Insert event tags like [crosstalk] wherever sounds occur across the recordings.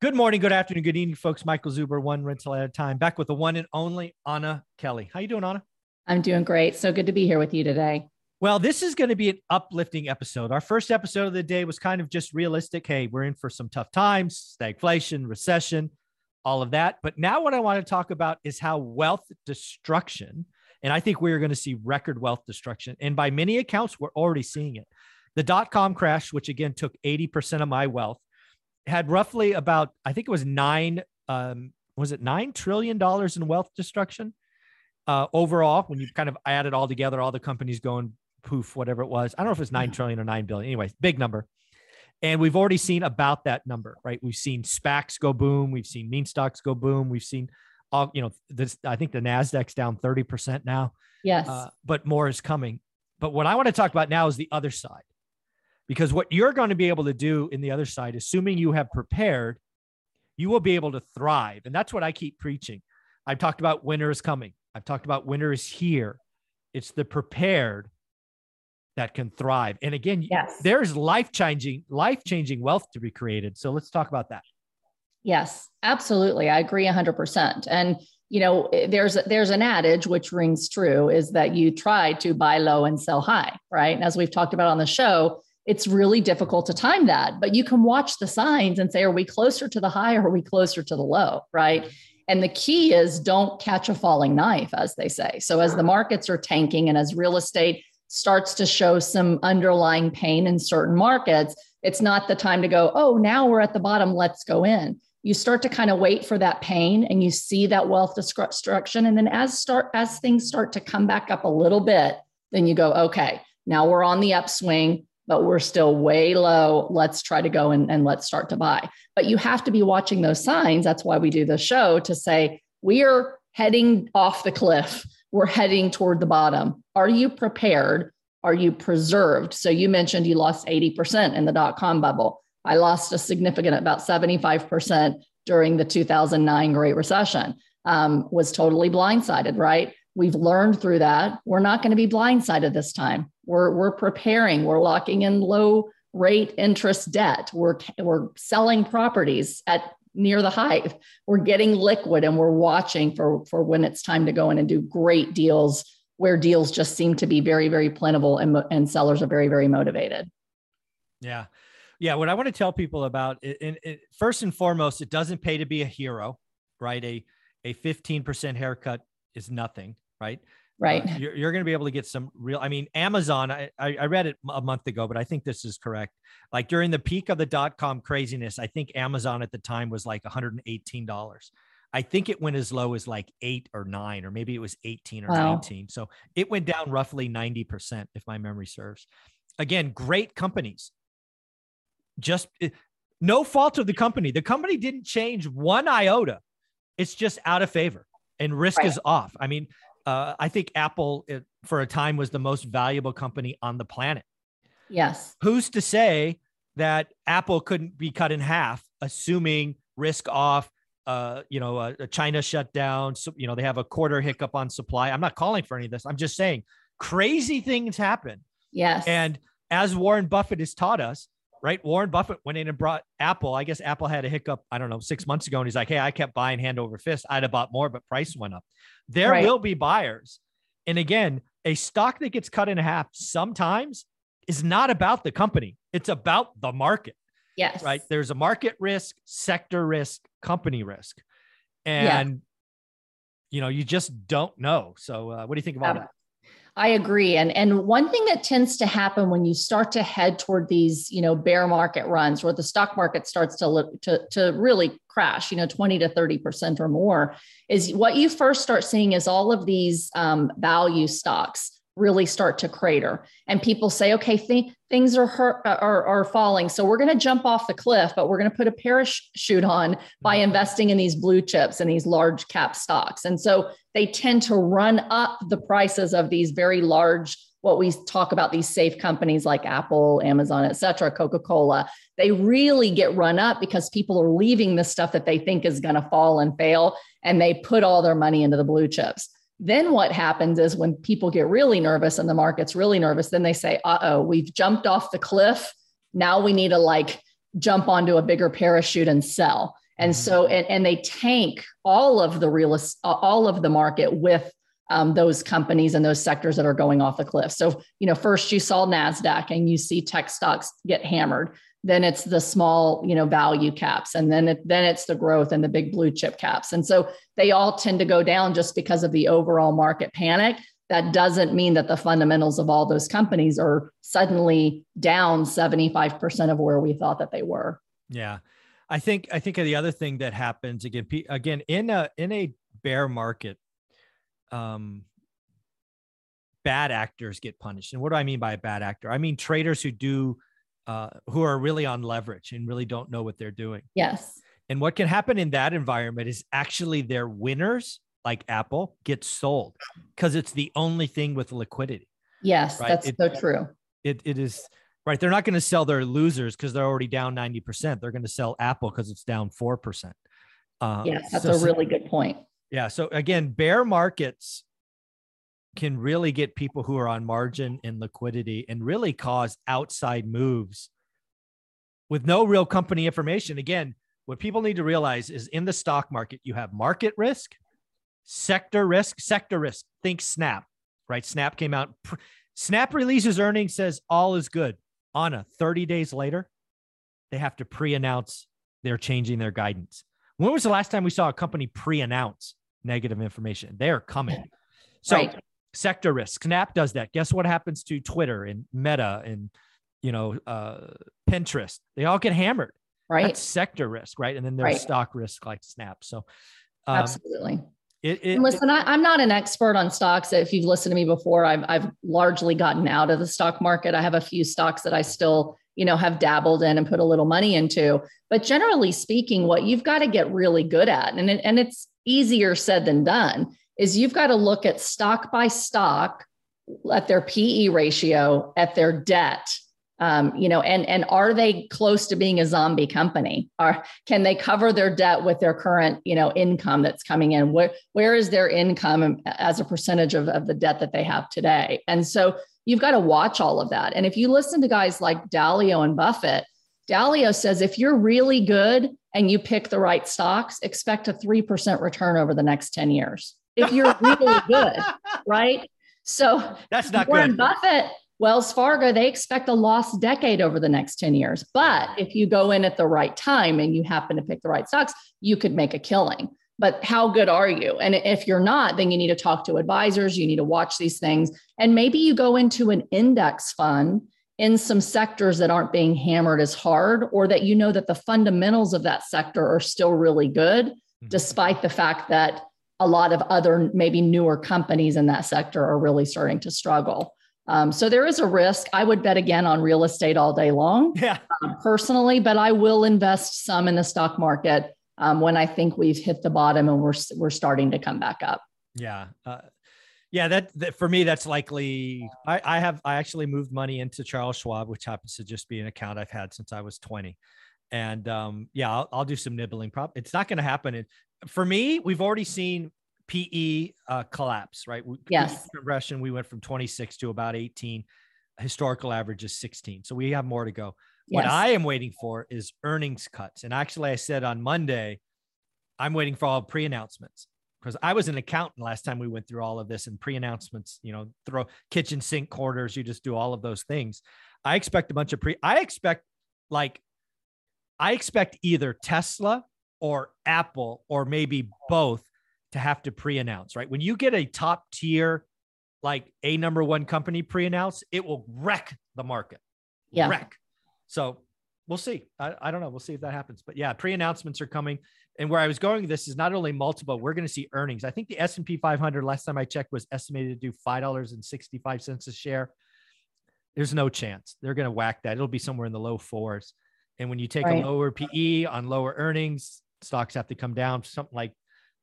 Good morning, good afternoon, good evening, folks. Michael Zuber, one rental at a time, back with the one and only Anna Kelly. How you doing, Anna? I'm doing great. So good to be here with you today. Well, this is going to be an uplifting episode. Our first episode of the day was kind of just realistic. Hey, we're in for some tough times, stagflation, recession, all of that. But now, what I want to talk about is how wealth destruction, and I think we're going to see record wealth destruction. And by many accounts, we're already seeing it. The dot com crash, which again took 80% of my wealth, had roughly about I think it was nine um, was it nine trillion dollars in wealth destruction uh, overall when you kind of add it all together, all the companies going poof, whatever it was. I don't know if it's nine trillion or nine billion. Anyways, big number. And we've already seen about that number, right? We've seen SPACs go boom. We've seen meme stocks go boom. We've seen all, you know, this, I think the NASDAQ's down 30% now. Yes. Uh, but more is coming. But what I want to talk about now is the other side because what you're going to be able to do in the other side, assuming you have prepared, you will be able to thrive. And that's what I keep preaching. I've talked about winter is coming. I've talked about winter is here. It's the prepared that can thrive. And again, yes. there's life changing, life changing wealth to be created. So let's talk about that. Yes, absolutely. I agree 100%. And you know, eh, there's there's an adage which rings true is that you try to buy low and sell high, right? And as we've talked about on the show, it's really difficult to time that. But you can watch the signs and say, are we closer to the high or are we closer to the low? Right. And the key is don't catch a falling knife, as they say. So as the markets are tanking and as real estate starts to show some underlying pain in certain markets, it's not the time to go, oh, now we're at the bottom, let's go in. You start to kind of wait for that pain and you see that wealth destruction. And then as start as things start to come back up a little bit, then you go, okay, now we're on the upswing but we're still way low. Let's try to go and, and let's start to buy. But you have to be watching those signs. That's why we do the show to say, we are heading off the cliff. We're heading toward the bottom. Are you prepared? Are you preserved? So you mentioned you lost 80% in the dot com bubble. I lost a significant, about 75% during the 2009 Great Recession. Um, was totally blindsided, right? We've learned through that. We're not going to be blindsided this time. We're, we're preparing, we're locking in low rate interest debt, we're, we're selling properties at near the height. We're getting liquid and we're watching for, for when it's time to go in and do great deals where deals just seem to be very, very plentiful and, and sellers are very, very motivated. Yeah. Yeah. What I want to tell people about it, it, it, first and foremost, it doesn't pay to be a hero, right? A, a 15% haircut is nothing right? Right. Uh, you're, you're going to be able to get some real. I mean, Amazon. I, I read it a month ago, but I think this is correct. Like during the peak of the dot com craziness, I think Amazon at the time was like 118 dollars. I think it went as low as like eight or nine, or maybe it was 18 or wow. 19. So it went down roughly 90%, if my memory serves. Again, great companies. Just eh, no fault of the company. The company didn't change one iota. It's just out of favor and risk right. is off. I mean, uh, I think Apple it, for a time was the most valuable company on the planet. Yes. Who's to say that Apple couldn't be cut in half, assuming risk off? Uh, you know, a China shutdown. So, you know, they have a quarter hiccup on supply. I'm not calling for any of this. I'm just saying crazy things happen. Yes. And as Warren Buffett has taught us, right? Warren Buffett went in and brought Apple. I guess Apple had a hiccup, I don't know, six months ago. And he's like, hey, I kept buying hand over fist. I'd have bought more, but price went up. There right. will be buyers. And again, a stock that gets cut in half sometimes is not about the company, it's about the market. Yes. Right. There's a market risk, sector risk, company risk. And, yeah. you know, you just don't know. So, uh, what do you think about um, it? I agree. And, and one thing that tends to happen when you start to head toward these, you know, bear market runs where the stock market starts to, look, to, to really crash, you know, 20 to 30% or more, is what you first start seeing is all of these um, value stocks really start to crater. And people say okay th- things are, hurt, are are falling. So we're going to jump off the cliff but we're going to put a parachute on by mm-hmm. investing in these blue chips and these large cap stocks. And so they tend to run up the prices of these very large what we talk about these safe companies like apple amazon et cetera coca-cola. They really get run up because people are leaving the stuff that they think is going to fall and fail and they put all their money into the blue chips then what happens is when people get really nervous and the market's really nervous, then they say, uh oh, we've jumped off the cliff. Now we need to like jump onto a bigger parachute and sell. And mm-hmm. so, and, and they tank all of the real, all of the market with um, those companies and those sectors that are going off the cliff. So, you know, first you saw NASDAQ and you see tech stocks get hammered. Then it's the small, you know, value caps. And then, it, then it's the growth and the big blue chip caps. And so they all tend to go down just because of the overall market panic. That doesn't mean that the fundamentals of all those companies are suddenly down 75% of where we thought that they were. Yeah. I think I think the other thing that happens again again in a in a bear market um, bad actors get punished. And what do I mean by a bad actor? I mean traders who do uh, who are really on leverage and really don't know what they're doing. Yes. And what can happen in that environment is actually their winners, like Apple, get sold because it's the only thing with liquidity. Yes, right? that's it, so true. It, it is right. They're not going to sell their losers because they're already down 90%. They're going to sell Apple because it's down 4%. Uh, yes, that's so, a really good point. Yeah. So again, bear markets can really get people who are on margin and liquidity and really cause outside moves with no real company information. Again, what people need to realize is in the stock market, you have market risk, sector risk, sector risk. Think Snap, right? Snap came out. Snap releases earnings, says all is good. Anna, 30 days later, they have to pre announce they're changing their guidance. When was the last time we saw a company pre announce negative information. They are coming. So right. sector risk. Snap does that. Guess what happens to Twitter and Meta and you know uh, Pinterest? They all get hammered. Right. That's sector risk, right? And then there's right. stock risk like Snap. So um, absolutely. It, it, listen, it, I, am not an expert on stocks. If you've listened to me before, I've, I've largely gotten out of the stock market. I have a few stocks that I still, you know, have dabbled in and put a little money into. But generally speaking, what you've got to get really good at, and, and it's easier said than done is you've got to look at stock by stock at their PE ratio, at their debt, um, you know, and and are they close to being a zombie company? Are can they cover their debt with their current, you know, income that's coming in? Where where is their income as a percentage of, of the debt that they have today? And so you've got to watch all of that. And if you listen to guys like Dalio and Buffett, Dalio says if you're really good and you pick the right stocks, expect a 3% return over the next 10 years. If you're really [laughs] good, right? So that's not Warren good. Buffett, Wells Fargo, they expect a lost decade over the next 10 years. But if you go in at the right time and you happen to pick the right stocks, you could make a killing. But how good are you? And if you're not, then you need to talk to advisors, you need to watch these things. And maybe you go into an index fund in some sectors that aren't being hammered as hard, or that you know that the fundamentals of that sector are still really good, mm-hmm. despite the fact that a lot of other maybe newer companies in that sector are really starting to struggle. Um, so there is a risk. I would bet again on real estate all day long, yeah. um, personally, but I will invest some in the stock market um, when I think we've hit the bottom and we're we're starting to come back up. Yeah, uh, yeah, that, that, for me, that's likely. I, I have I actually moved money into Charles Schwab, which happens to just be an account I've had since I was 20. And um, yeah, I'll, I'll do some nibbling. Prop. It's not going to happen. And for me, we've already seen PE uh, collapse. Right? We, Yes. Progression. We went from 26 to about 18. Historical average is 16. So we have more to go. Yes. What I am waiting for is earnings cuts. And actually, I said on Monday, I'm waiting for all pre-announcements because I was an accountant last time we went through all of this and pre-announcements, you know, throw kitchen sink quarters, you just do all of those things. I expect a bunch of pre I expect like I expect either Tesla or Apple or maybe both to have to pre-announce, right? When you get a top tier like a number one company pre-announce, it will wreck the market. Yeah. Wreck. So we'll see. I, I don't know. We'll see if that happens. But yeah, pre-announcements are coming and where I was going this is not only multiple, we're going to see earnings. I think the S&P 500 last time I checked was estimated to do $5.65 a share. There's no chance. They're going to whack that. It'll be somewhere in the low fours. And when you take right. a lower PE on lower earnings, stocks have to come down to something like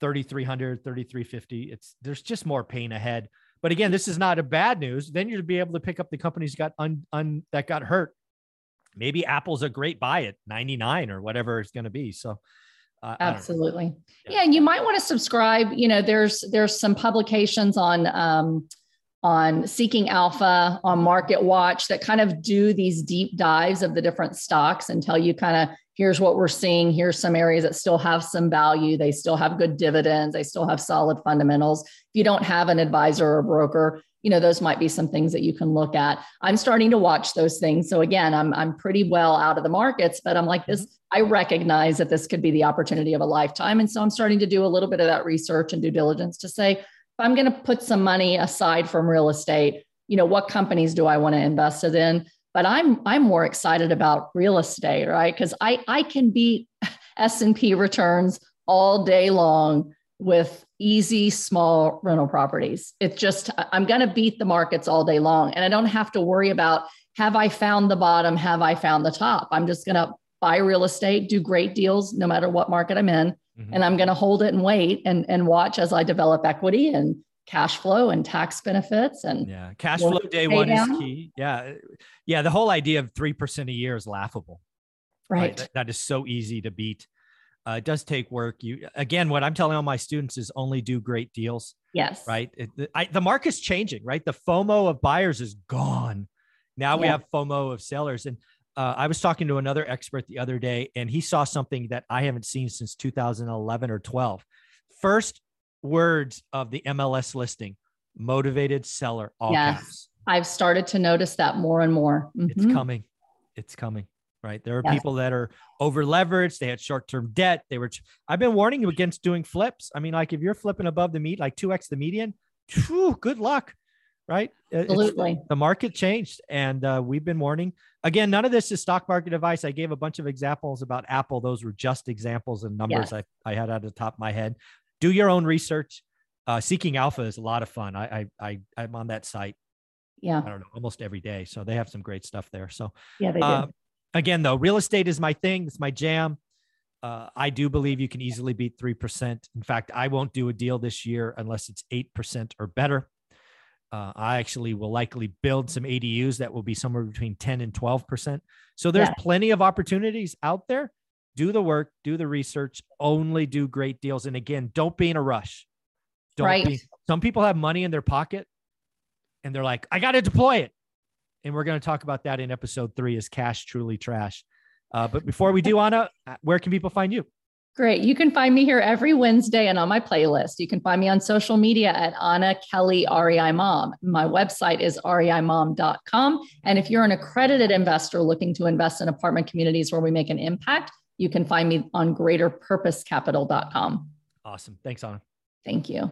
3300, 3350. It's there's just more pain ahead. But again, this is not a bad news. Then you'll be able to pick up the companies got un, un that got hurt. Maybe Apple's a great buy at 99 or whatever it's going to be. So uh, Absolutely. Yeah. yeah. and you might want to subscribe. You know, there's there's some publications on um, on Seeking Alpha, on Market Watch that kind of do these deep dives of the different stocks and tell you kind of here's what we're seeing. Here's some areas that still have some value. They still have good dividends. They still have solid fundamentals. If you don't have an advisor or broker, you know those might be some things that you can look at. I'm starting to watch those things. So again i'm i'm pretty well out of the markets but i'm like this mm-hmm. i recognize that this could be the opportunity of a lifetime. And so i'm starting to do a little bit of that research and due diligence to say if i'm going to put some money aside from real estate you know what companies do i want to invest it in? But i'm i'm more excited about real estate right? Because i i can beat s&p returns all day long with easy small rental properties. It's just, I'm going to beat the markets all day long. And I don't have to worry about have I found the bottom? Have I found the top? I'm just going to buy real estate, do great deals no matter what market I'm in. Mm-hmm. And I'm going to hold it and wait and, and watch as I develop equity and cash flow and tax benefits and yeah cash flow day one down. is key yeah yeah the whole idea of 3% a year is laughable right, right? That, that is so easy to beat uh, it does take work. You again, what I'm telling all my students is only do great deals. Yes. Right. It, the, I, the market's changing. Right. The FOMO of buyers is gone. Now we have FOMO of sellers. And uh, I was talking to another expert the other day, and he saw something that I haven't seen since 2011 or 12. First words of the MLS listing: motivated seller. All yes. Caps. I've started to notice that more and more. Mm-hmm. It's coming. It's coming right? There are yes. people that are over leveraged. They had short term debt. They were. I've been warning you against doing flips. I mean, like if you're flipping above the meat, like two x the median, whew, good luck, right? Absolutely. It's, the market changed, and uh, we've been warning. Again, none of this is stock market advice. I gave a bunch of examples about Apple. Those were just examples and numbers yes. I, I had out of the top of my head. Do your own research. Uh, Seeking Alpha is a lot of fun. I, I, I I'm on that site yeah i don't know almost every day so they have some great stuff there so yeah they do. Uh, again, though, real estate is my thing. It's my jam. Uh, I do believe you can easily beat 3%. In fact, I won't do a deal this year unless it's 8% or better. Uh, I actually will likely build some ADUs that will be somewhere between 10 and 12%. So there's yeah. plenty of opportunities out there. Do the work, do the research, only do great deals. And again, don't be in a rush. Don't right. be. Some people have money in their pocket and they're like, I got to deploy it. And we're going to talk about that in episode three is cash truly trash. Uh, but before we do, Anna, uh, where can people find you? Great. You can find me here every Wednesday and on my playlist. You can find me on social media at Anna Kelly REI Mom. My website is reimom.com. And if you're an accredited investor looking to invest in apartment communities where we make an impact, you can find me on greaterpurposecapital.com. Awesome. Thanks, Anna. Thank you.